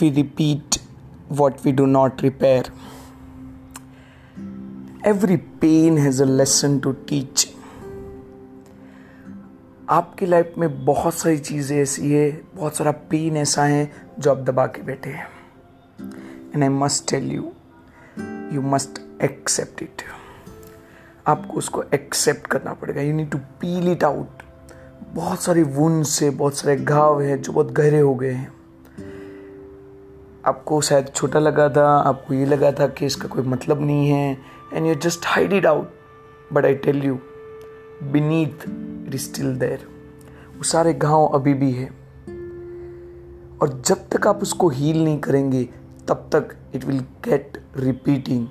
we repeat what we do not repair. Every pain has a lesson to teach. आपकी life में बहुत सारी चीज़ें ऐसी है, बहुत सारा पेन ऐसा है जो आप दबा के बैठे हैं। And I must tell you you must accept it आपको उसको एक्सेप्ट करना पड़ेगा। You need to peel it out बहुत सारी वुन से बहुत सारे घाव हैं जो बहुत गहरे हो गए हैं। आपको शायद छोटा लगा था, आपको ये लगा था कि इसका कोई मतलब नहीं है and you just hide it out but I tell you beneath it is still there वो सारे घाव अभी भी है। और जब तक आप उसको हील नहीं करेंगे, तब तक it will get repeating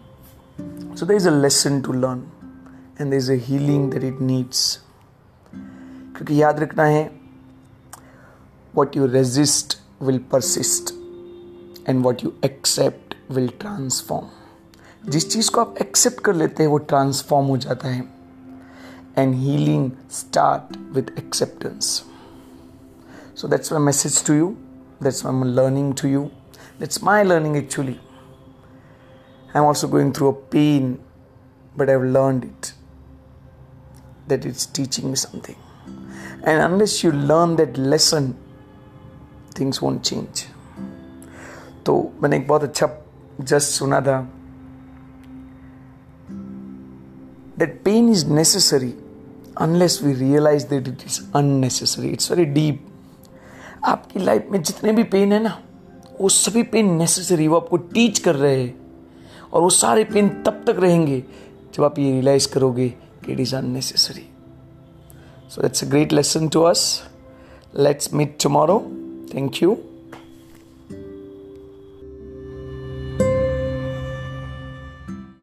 so there is a lesson to learn and there is a healing that it needs क्योंकि याद रखना है what you resist will persist and what you accept will transform जिस चीज़ को आप एक्सेप्ट कर लेते हैं वो ट्रांसफॉर्म हो जाता है. And healing start with acceptance so that's my message to you that's my learning to you that's my learning actually I am also going through a pain but I have learn it that it's teaching me something. And unless you learn that lesson, things won't change. तो मैंने एक बहुत अच्छा just सुना था। That pain is necessary unless we realise that it is unnecessary it's very deep आपकी life में जितने भी पेन है ना, वो सभी पेन नेसेसरी वो आपको टीच कर रहे हैं। और वो सारे पेन तब तक रहेंगे जब आप ये रियलाइज़ करोगे कि it is unnecessary so that's a great lesson to us let's meet tomorrow thank you